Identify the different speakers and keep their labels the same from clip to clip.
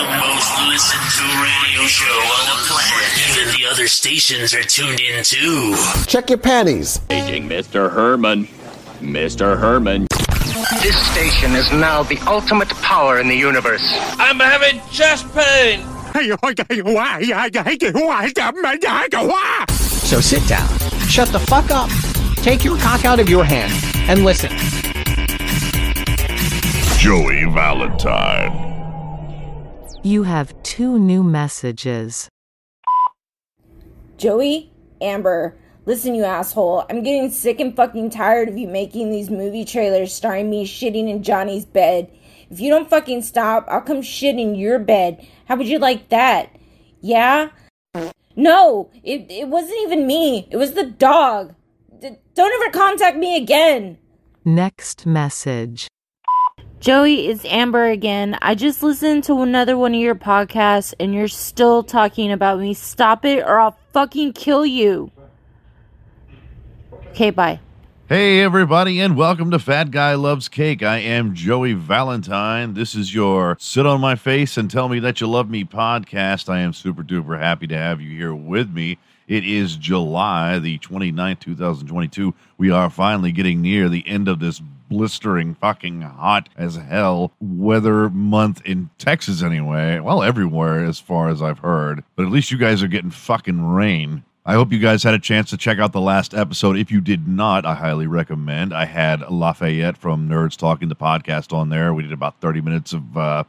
Speaker 1: the most listened to radio show on the planet. Even the other stations are tuned in too.
Speaker 2: Check your panties.
Speaker 3: Paging Mr. Herman. Mr. Herman.
Speaker 4: This station is now the ultimate power in the universe.
Speaker 5: I'm having chest pain.
Speaker 6: So sit down, shut the fuck up, take your cock out of your hand, and listen.
Speaker 7: Joey Valentine.
Speaker 8: You have two new messages.
Speaker 9: Joey, Amber, listen, you asshole. I'm getting sick and fucking tired of you making these movie trailers starring me shitting in Johnny's bed. If you don't fucking stop, I'll come shit in your bed. How would you like that? Yeah? No, it, it wasn't even me. It was the dog. D- don't ever contact me again.
Speaker 8: Next message.
Speaker 9: Joey, it's Amber again. I just listened to another one of your podcasts and you're still talking about me. Stop it or I'll fucking kill you. Okay, bye.
Speaker 7: Hey, everybody, and welcome to Fat Guy Loves Cake. I am Joey Valentine. This is your Sit on My Face and Tell Me That You Love Me podcast. I am super duper happy to have you here with me. It is July the 29th, 2022. We are finally getting near the end of this blistering, fucking hot as hell weather month in Texas, anyway. Well, everywhere, as far as I've heard. But at least you guys are getting fucking rain. I hope you guys had a chance to check out the last episode. If you did not, I highly recommend. I had Lafayette from Nerds Talking the podcast on there. We did about 30 minutes of uh,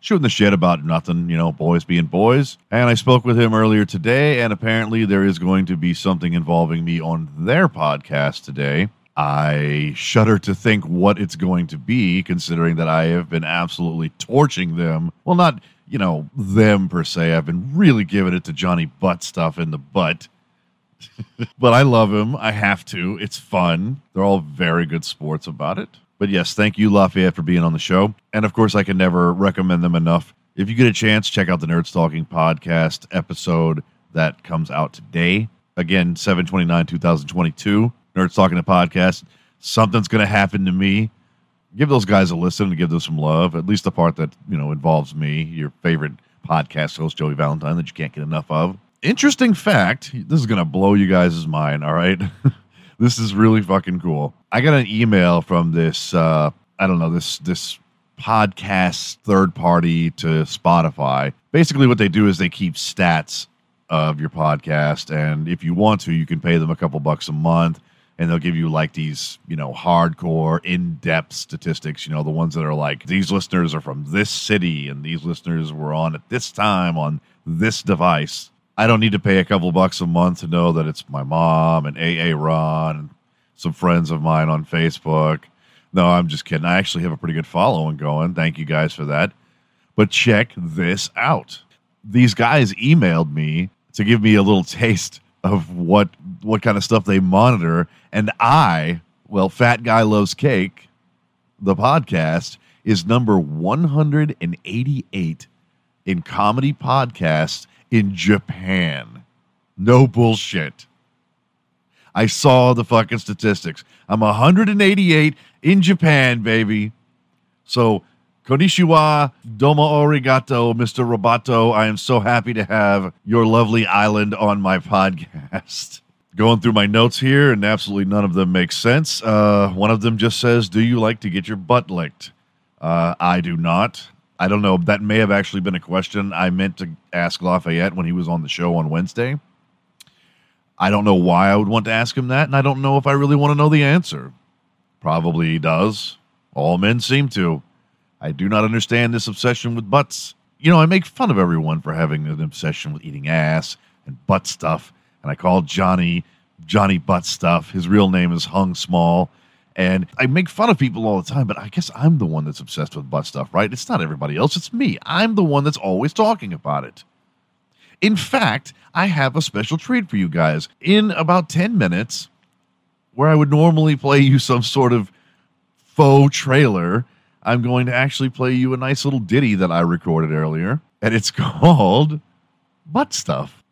Speaker 7: shooting the shit about nothing, you know, boys being boys. And I spoke with him earlier today, and apparently there is going to be something involving me on their podcast today. I shudder to think what it's going to be, considering that I have been absolutely torching them. Well, not, you know, them per se. I've been really giving it to Johnny Butt stuff in the butt. but I love him. I have to. It's fun. They're all very good sports about it. But yes, thank you, Lafayette, for being on the show. And of course, I can never recommend them enough. If you get a chance, check out the Nerds Talking podcast episode that comes out today. Again, 729 2022. Nerds Talking to podcast. Something's going to happen to me. Give those guys a listen and give them some love. At least the part that you know involves me, your favorite podcast host, Joey Valentine, that you can't get enough of. Interesting fact. This is going to blow you guys' mind. All right. this is really fucking cool. I got an email from this uh I don't know, this this podcast third party to Spotify. Basically what they do is they keep stats of your podcast and if you want to, you can pay them a couple bucks a month and they'll give you like these, you know, hardcore in-depth statistics, you know, the ones that are like these listeners are from this city and these listeners were on at this time on this device. I don't need to pay a couple bucks a month to know that it's my mom and AA Ron and some friends of mine on Facebook. No, I'm just kidding. I actually have a pretty good following going. Thank you guys for that. But check this out. These guys emailed me to give me a little taste of what what kind of stuff they monitor and I, well, Fat Guy Loves Cake, the podcast is number 188 in comedy podcasts in Japan. No bullshit. I saw the fucking statistics. I'm 188 in Japan, baby. So, konnichiwa, domo arigato, Mr. Roboto. I am so happy to have your lovely island on my podcast. Going through my notes here, and absolutely none of them make sense. Uh, one of them just says, Do you like to get your butt licked? Uh, I do not. I don't know. That may have actually been a question I meant to ask Lafayette when he was on the show on Wednesday. I don't know why I would want to ask him that, and I don't know if I really want to know the answer. Probably he does. All men seem to. I do not understand this obsession with butts. You know, I make fun of everyone for having an obsession with eating ass and butt stuff, and I call Johnny Johnny Butt Stuff. His real name is Hung Small. And I make fun of people all the time, but I guess I'm the one that's obsessed with butt stuff, right? It's not everybody else, it's me. I'm the one that's always talking about it. In fact, I have a special treat for you guys. In about 10 minutes, where I would normally play you some sort of faux trailer, I'm going to actually play you a nice little ditty that I recorded earlier, and it's called Butt Stuff.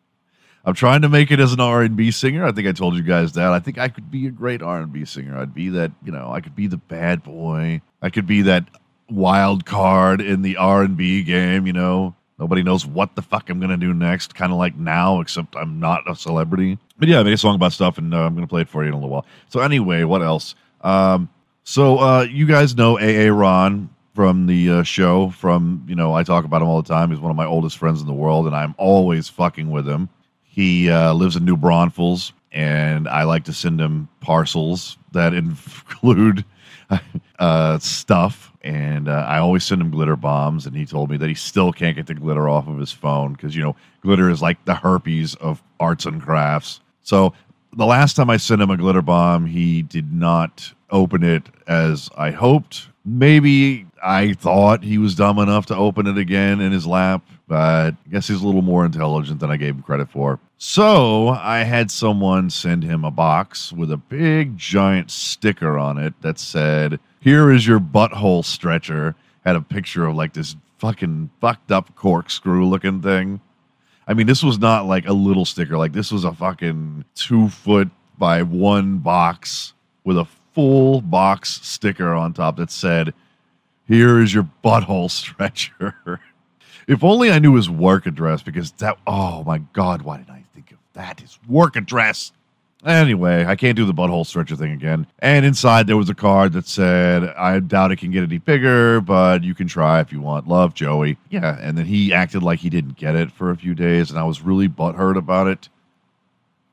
Speaker 7: I'm trying to make it as an R&B singer. I think I told you guys that. I think I could be a great R&B singer. I'd be that, you know, I could be the bad boy. I could be that wild card in the R&B game, you know. Nobody knows what the fuck I'm going to do next, kind of like now, except I'm not a celebrity. But yeah, I made a song about stuff, and uh, I'm going to play it for you in a little while. So anyway, what else? Um, so uh, you guys know AA Ron from the uh, show. From you know, I talk about him all the time. He's one of my oldest friends in the world, and I'm always fucking with him. He uh, lives in New Braunfels, and I like to send him parcels that include uh, stuff. And uh, I always send him glitter bombs. And he told me that he still can't get the glitter off of his phone because you know glitter is like the herpes of arts and crafts. So the last time I sent him a glitter bomb, he did not open it as I hoped. Maybe I thought he was dumb enough to open it again in his lap, but I guess he's a little more intelligent than I gave him credit for. So I had someone send him a box with a big giant sticker on it that said, Here is your butthole stretcher. Had a picture of like this fucking fucked up corkscrew looking thing. I mean, this was not like a little sticker. Like this was a fucking two foot by one box with a full box sticker on top that said, "Here is your butthole stretcher." if only I knew his work address, because that. Oh my god, why did I think of that? His work address. Anyway, I can't do the butthole stretcher thing again. And inside there was a card that said, I doubt it can get any bigger, but you can try if you want. Love, Joey. Yeah. And then he acted like he didn't get it for a few days, and I was really butthurt about it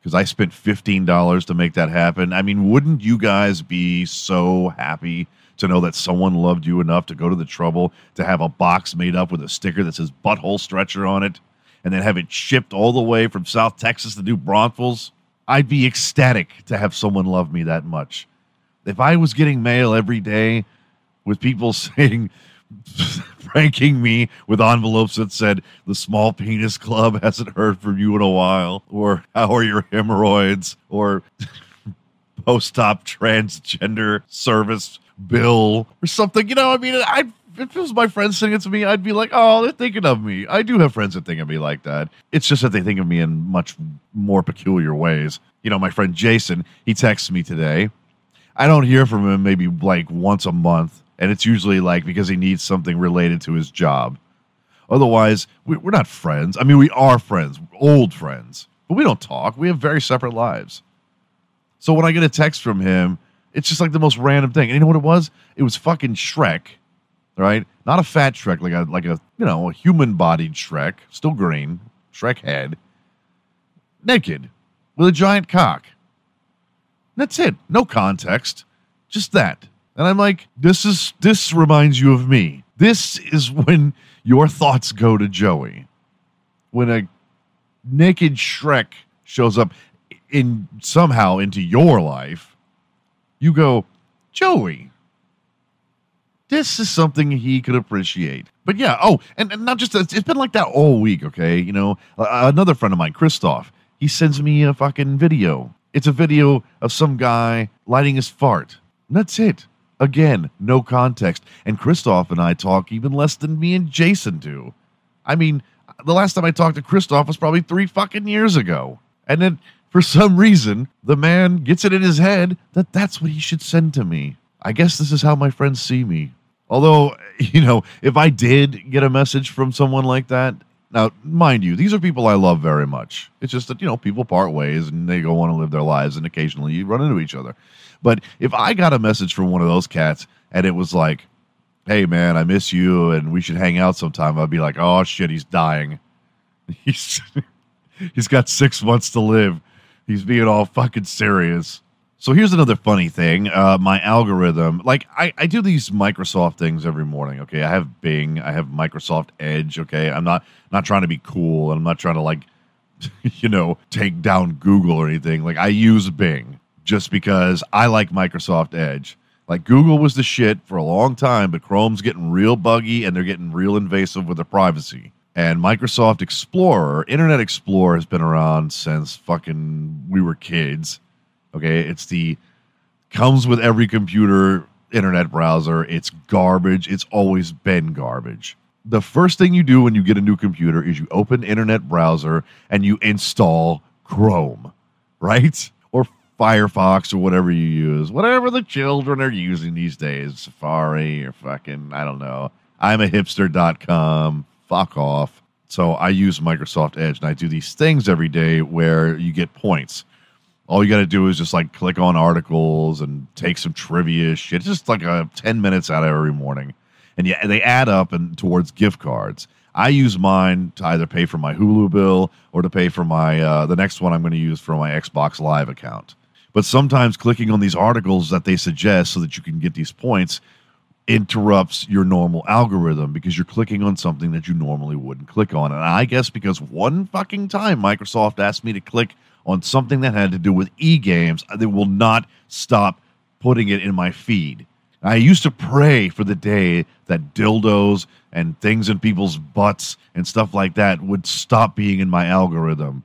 Speaker 7: because I spent $15 to make that happen. I mean, wouldn't you guys be so happy to know that someone loved you enough to go to the trouble to have a box made up with a sticker that says butthole stretcher on it and then have it shipped all the way from South Texas to New Braunfels? I'd be ecstatic to have someone love me that much. If I was getting mail every day with people saying, pranking me with envelopes that said, The Small Penis Club hasn't heard from you in a while, or How are your hemorrhoids, or Post op transgender service bill, or something. You know, I mean, I if it was my friends sending it to me, I'd be like, oh, they're thinking of me. I do have friends that think of me like that. It's just that they think of me in much more peculiar ways. You know, my friend Jason, he texts me today. I don't hear from him maybe like once a month, and it's usually like because he needs something related to his job. Otherwise, we're not friends. I mean, we are friends, old friends, but we don't talk. We have very separate lives. So when I get a text from him, it's just like the most random thing. And you know what it was? It was fucking Shrek right? Not a fat Shrek, like a like a you know a human bodied Shrek, still green, Shrek head, naked, with a giant cock. That's it. No context, just that. And I'm like, this is this reminds you of me. This is when your thoughts go to Joey. When a naked Shrek shows up in somehow into your life, you go, Joey, this is something he could appreciate. But yeah, oh, and, and not just it's been like that all week. Okay, you know, another friend of mine, Christoph, he sends me a fucking video. It's a video of some guy lighting his fart. And that's it. Again, no context. And Christoph and I talk even less than me and Jason do. I mean, the last time I talked to Christoph was probably three fucking years ago. And then for some reason, the man gets it in his head that that's what he should send to me. I guess this is how my friends see me. Although, you know, if I did get a message from someone like that, now, mind you, these are people I love very much. It's just that, you know, people part ways and they go on to live their lives and occasionally you run into each other. But if I got a message from one of those cats and it was like, hey, man, I miss you and we should hang out sometime, I'd be like, oh, shit, he's dying. He's, he's got six months to live. He's being all fucking serious. So here's another funny thing. Uh, my algorithm, like I, I do these Microsoft things every morning. Okay, I have Bing, I have Microsoft Edge. Okay, I'm not not trying to be cool, and I'm not trying to like, you know, take down Google or anything. Like I use Bing just because I like Microsoft Edge. Like Google was the shit for a long time, but Chrome's getting real buggy and they're getting real invasive with their privacy. And Microsoft Explorer, Internet Explorer, has been around since fucking we were kids Okay, it's the comes with every computer internet browser. It's garbage. It's always been garbage. The first thing you do when you get a new computer is you open internet browser and you install Chrome, right? Or Firefox or whatever you use, whatever the children are using these days, Safari or fucking, I don't know. I'm a hipster.com. Fuck off. So I use Microsoft Edge and I do these things every day where you get points. All you got to do is just like click on articles and take some trivia shit. It's just like a 10 minutes out of every morning. And yeah, they add up and towards gift cards. I use mine to either pay for my Hulu bill or to pay for my uh, the next one I'm going to use for my Xbox Live account. But sometimes clicking on these articles that they suggest so that you can get these points interrupts your normal algorithm because you're clicking on something that you normally wouldn't click on. And I guess because one fucking time Microsoft asked me to click on something that had to do with e games, they will not stop putting it in my feed. I used to pray for the day that dildos and things in people's butts and stuff like that would stop being in my algorithm.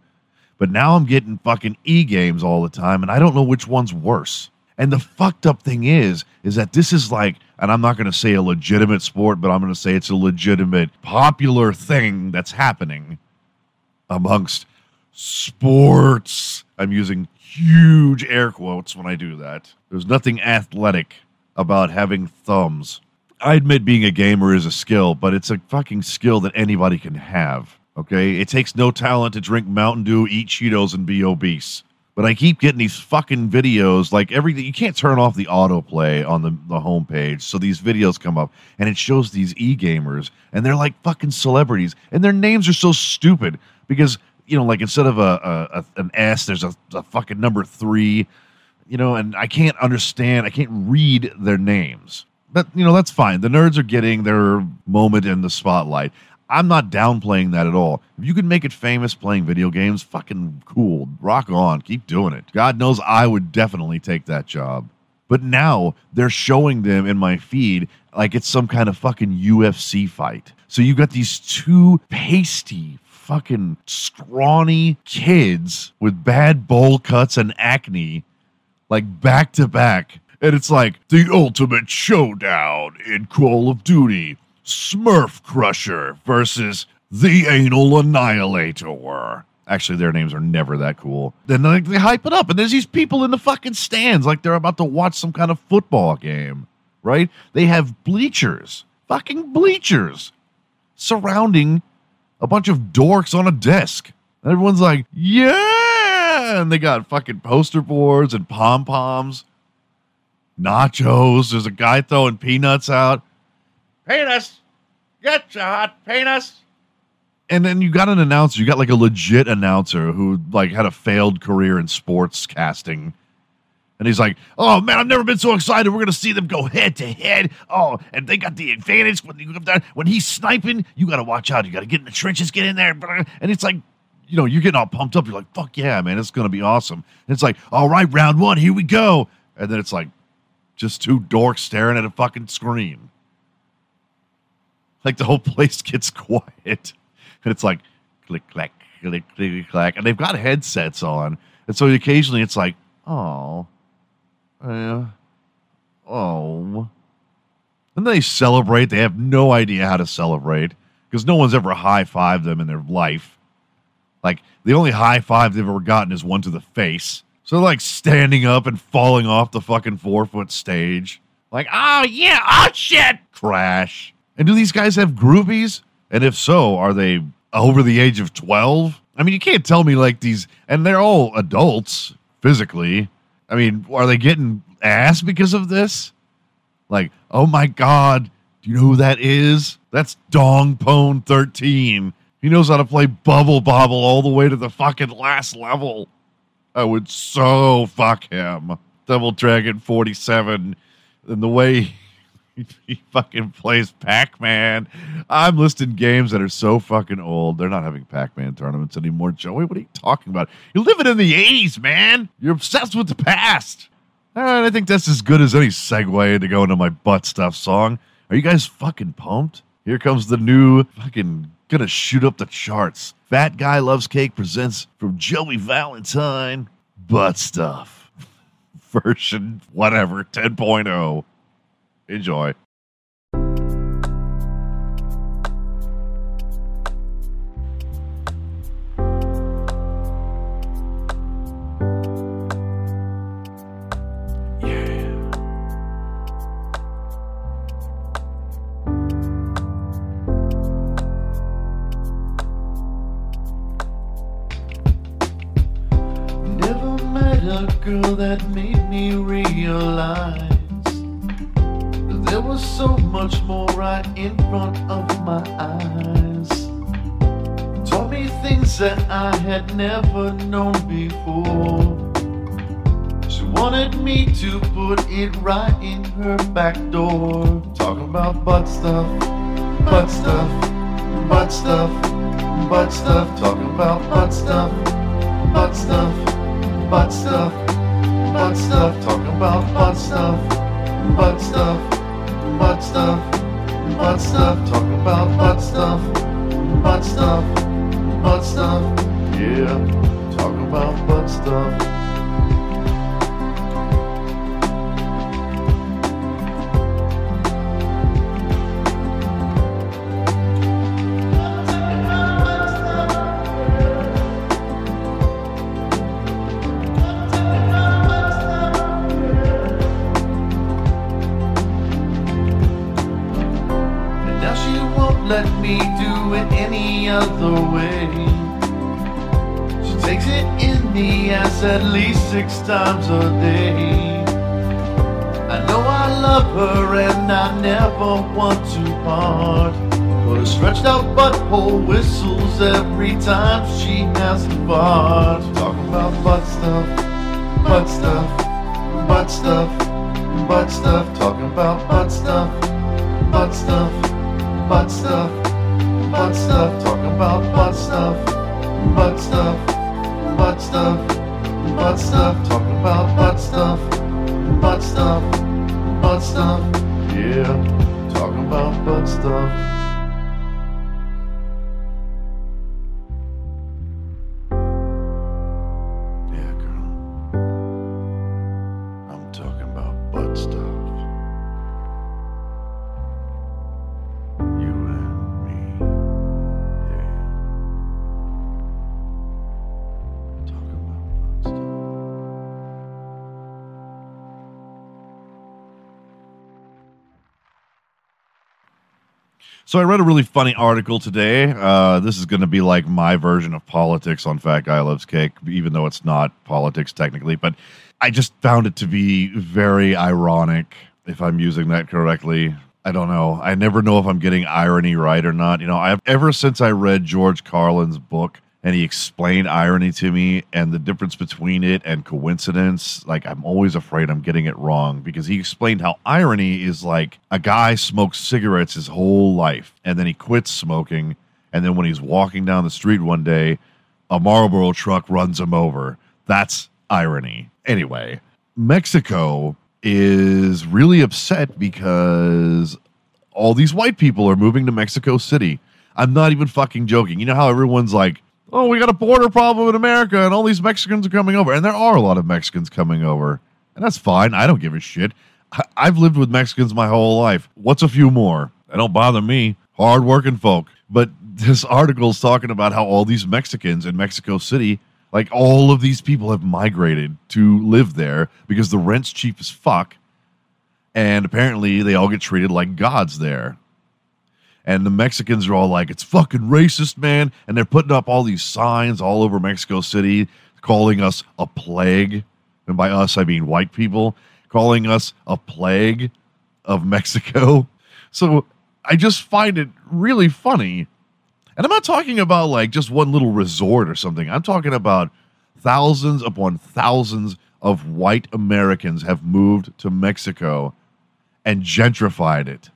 Speaker 7: But now I'm getting fucking e games all the time, and I don't know which one's worse. And the fucked up thing is, is that this is like, and I'm not going to say a legitimate sport, but I'm going to say it's a legitimate popular thing that's happening amongst sports. I'm using huge air quotes when I do that. There's nothing athletic about having thumbs. I admit being a gamer is a skill, but it's a fucking skill that anybody can have. Okay? It takes no talent to drink Mountain Dew, eat Cheetos, and be obese. But I keep getting these fucking videos, like everything. You can't turn off the autoplay on the, the homepage. So these videos come up and it shows these e gamers, and they're like fucking celebrities. And their names are so stupid because, you know, like instead of a, a, an S, there's a, a fucking number three, you know, and I can't understand, I can't read their names. But, you know, that's fine. The nerds are getting their moment in the spotlight. I'm not downplaying that at all. If you can make it famous playing video games, fucking cool. Rock on. Keep doing it. God knows I would definitely take that job. But now they're showing them in my feed like it's some kind of fucking UFC fight. So you got these two pasty, fucking scrawny kids with bad bowl cuts and acne, like back to back. And it's like the ultimate showdown in Call of Duty. Smurf Crusher versus the Anal Annihilator. Actually, their names are never that cool. Then they, they hype it up, and there's these people in the fucking stands like they're about to watch some kind of football game, right? They have bleachers, fucking bleachers, surrounding a bunch of dorks on a desk. Everyone's like, yeah! And they got fucking poster boards and pom poms, nachos. There's a guy throwing peanuts out.
Speaker 5: Penis! Get your hot penis!
Speaker 7: and then you got an announcer. You got like a legit announcer who like had a failed career in sports casting. And he's like oh man i've never been so excited. We're gonna see them go head to head. Oh and they got the advantage when you down when he's sniping you gotta watch out. You gotta get in the trenches get in there and it's like you know you're getting all pumped up. You're like fuck yeah man it's gonna be awesome. And it's like all right round one here we go. And then it's like just two dorks staring at a fucking screen like the whole place gets quiet. And it's like click clack click click clack. And they've got headsets on. And so occasionally it's like oh uh, oh. And they celebrate. They have no idea how to celebrate because no one's ever high-fived them in their life. Like the only high five they've ever gotten is one to the face. So they're like standing up and falling off the fucking four foot stage. Like oh yeah oh shit. Crash and do these guys have groupies and if so, are they over the age of 12? I mean, you can't tell me like these, and they're all adults physically. I mean, are they getting ass because of this? Like, oh my God, do you know who that is? That's Dong Pone 13. He knows how to play Bubble Bobble all the way to the fucking last level. I would so fuck him. Double Dragon 47 and the way he fucking plays Pac-Man. I'm listing games that are so fucking old. They're not having Pac-Man tournaments anymore. Joey, what are you talking about? You're living in the 80s, man. You're obsessed with the past. All right, I think that's as good as any segue to go into my butt stuff song. Are you guys fucking pumped? Here comes the new fucking gonna shoot up the charts. Fat Guy Loves Cake presents from Joey Valentine butt stuff version whatever 10.0. Enjoy. To put it right in her back door. Talking about butt stuff, butt stuff, butt stuff, butt stuff. Talking about butt stuff, butt stuff, butt stuff, butt stuff. Talking about butt stuff, butt stuff, butt stuff, butt stuff. Talking about butt stuff, butt stuff, butt stuff. Yeah, talking about butt stuff. Let me do it any other way. She takes it in the ass at least six times a day. I know I love her and I never want to part. But a stretched out butthole whistles every time she has to fart. Talking about butt stuff, butt stuff, butt stuff, butt stuff. Talking about butt stuff butt stuff, butt stuff, butt stuff, talking about butt stuff, butt stuff, butt stuff, butt stuff, talking about butt stuff, butt stuff, butt stuff, yeah, talking about butt stuff. So I read a really funny article today. Uh, this is going to be like my version of politics on Fat Guy Loves Cake, even though it's not politics technically. But I just found it to be very ironic, if I'm using that correctly. I don't know. I never know if I'm getting irony right or not. You know, I've ever since I read George Carlin's book and he explained irony to me and the difference between it and coincidence, like I'm always afraid I'm getting it wrong because he explained how irony is like a guy smokes cigarettes his whole life and then he quits smoking and then when he's walking down the street one day, a Marlboro truck runs him over. That's irony. Anyway, Mexico is really upset because all these white people are moving to Mexico City. I'm not even fucking joking. You know how everyone's like, oh, we got a border problem in America and all these Mexicans are coming over. And there are a lot of Mexicans coming over. And that's fine. I don't give a shit. I- I've lived with Mexicans my whole life. What's a few more? They don't bother me. Hardworking folk. But this article is talking about how all these Mexicans in Mexico City, like all of these people have migrated to live there because the rent's cheap as fuck. And apparently they all get treated like gods there. And the Mexicans are all like, it's fucking racist, man. And they're putting up all these signs all over Mexico City calling us a plague. And by us, I mean white people, calling us a plague of Mexico. So I just find it really funny. And I'm not talking about like just one little resort or something. I'm talking about thousands upon thousands of white Americans have moved to Mexico and gentrified it.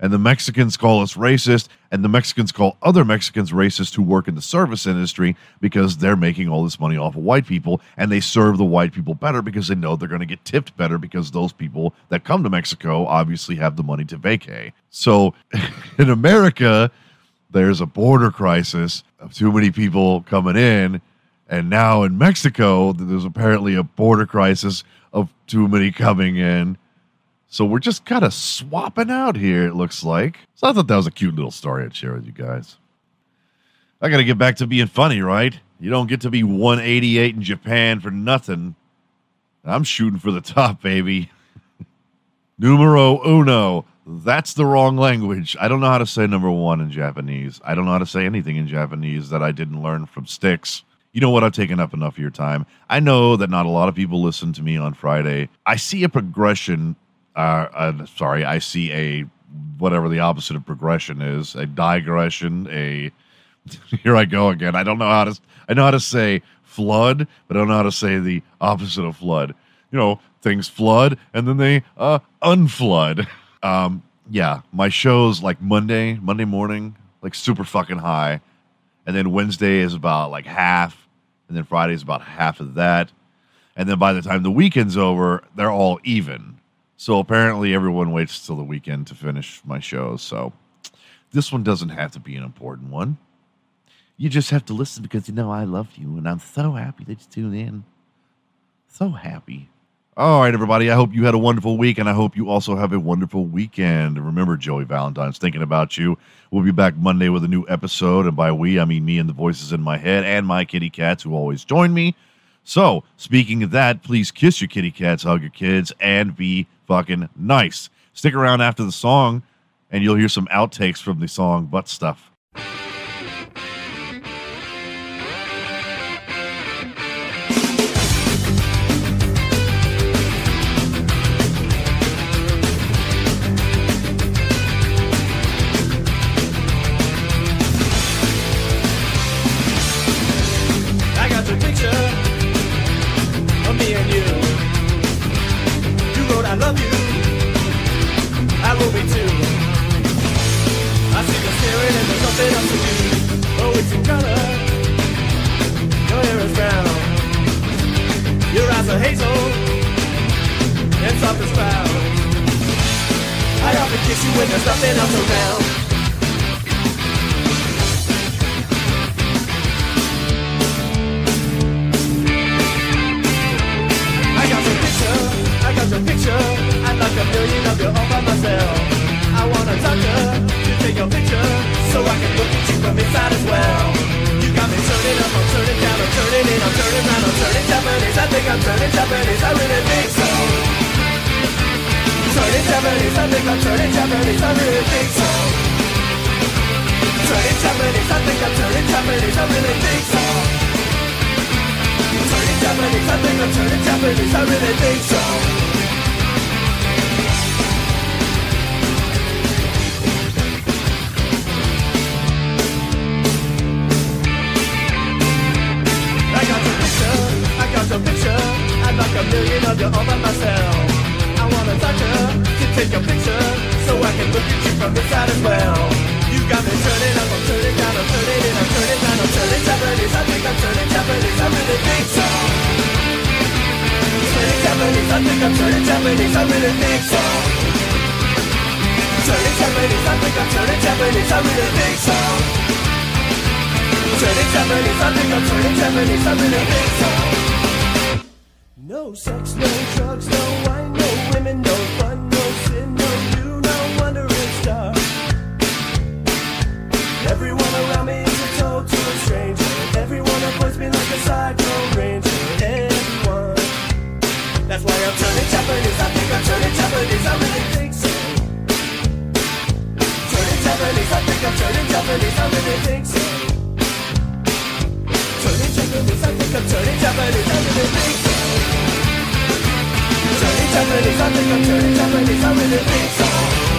Speaker 7: And the Mexicans call us racist, and the Mexicans call other Mexicans racist who work in the service industry because they're making all this money off of white people, and they serve the white people better because they know they're going to get tipped better because those people that come to Mexico obviously have the money to vacay. So in America, there's a border crisis of too many people coming in, and now in Mexico, there's apparently a border crisis of too many coming in. So we're just kind of swapping out here, it looks like. So I thought that was a cute little story I'd share with you guys. I got to get back to being funny, right? You don't get to be 188 in Japan for nothing. I'm shooting for the top, baby. Numero uno. That's the wrong language. I don't know how to say number one in Japanese. I don't know how to say anything in Japanese that I didn't learn from Styx. You know what? I've taken up enough of your time. I know that not a lot of people listen to me on Friday. I see a progression. Uh, uh, sorry, I see a whatever the opposite of progression is a digression. A here I go again. I don't know how to. I know how to say flood, but I don't know how to say the opposite of flood. You know, things flood and then they uh unflood. Um, yeah, my shows like Monday, Monday morning, like super fucking high, and then Wednesday is about like half, and then Friday is about half of that, and then by the time the weekend's over, they're all even. So apparently, everyone waits till the weekend to finish my shows. So this one doesn't have to be an important one. You just have to listen because you know I love you, and I'm so happy that you tuned in. So happy. All right, everybody. I hope you had a wonderful week, and I hope you also have a wonderful weekend. Remember, Joey Valentine's thinking about you. We'll be back Monday with a new episode, and by we, I mean me and the voices in my head and my kitty cats who always join me. So, speaking of that, please kiss your kitty cats, hug your kids, and be fucking nice. Stick around after the song, and you'll hear some outtakes from the song Butt Stuff.
Speaker 2: Soft as. I often kiss you when there's nothing else around. I got your picture, I got your picture. I'd like a million of you all by myself. I want a doctor to take your picture so I can look at you from inside as well. You got me turning up, I'm turning down, I'm turning in, I'm turning round, I'm turning Japanese. I think I'm turning Japanese, I really think so. Turning Japanese, think I'm turning Japanese, I really think so. Turning Japanese, I think I'm turning Japanese, I really think so. Turning Japanese, I think I'm turning Japanese, I really think so. Take your picture so I can look at you from inside as well. You got me turning up, I'm turning down, I'm turning in, I'm turning down, I'm turning Japanese. I think I'm turning Japanese, I really think so. Turning Japanese, I think I'm turning Japanese, I really think so. Turning Japanese, I think I'm turning Japanese, I really think so. Turning Japanese, I think I'm turning Japanese, I really think so. No sex, no drugs, no wine, no women, no fun, I'm Japanese. I really think so. Turning Japanese. I think I'm turning Japanese. I really think so. Turning Japanese. I think I'm turning Japanese. I really think so.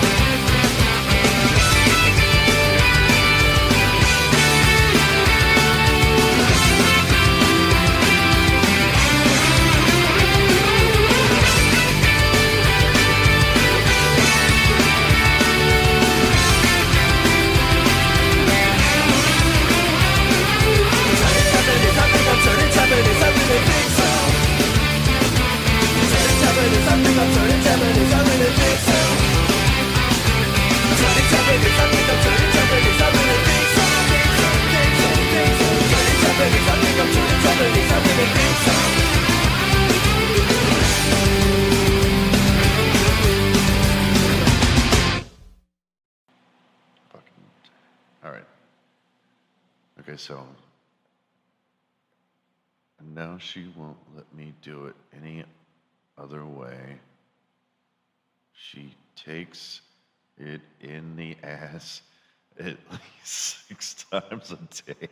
Speaker 7: She won't let me do it any other way. She takes it in the ass at least six times a day.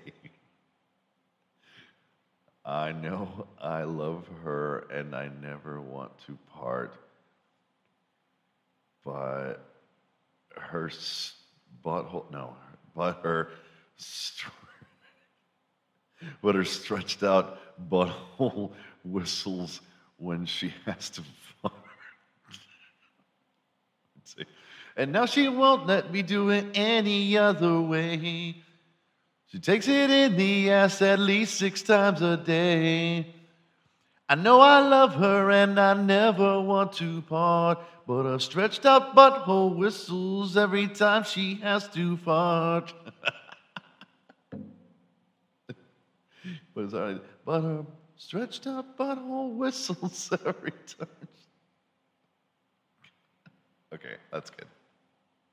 Speaker 7: I know I love her and I never want to part. But her butthole, no, but her, but her stretched out butthole whistles when she has to fart. And now she won't let me do it any other way. She takes it in the ass at least six times a day. I know I love her and I never want to part, but her stretched out butthole whistles every time she has to fart. but it's all right. But her stretched out butthole whistles every time. Okay, that's good.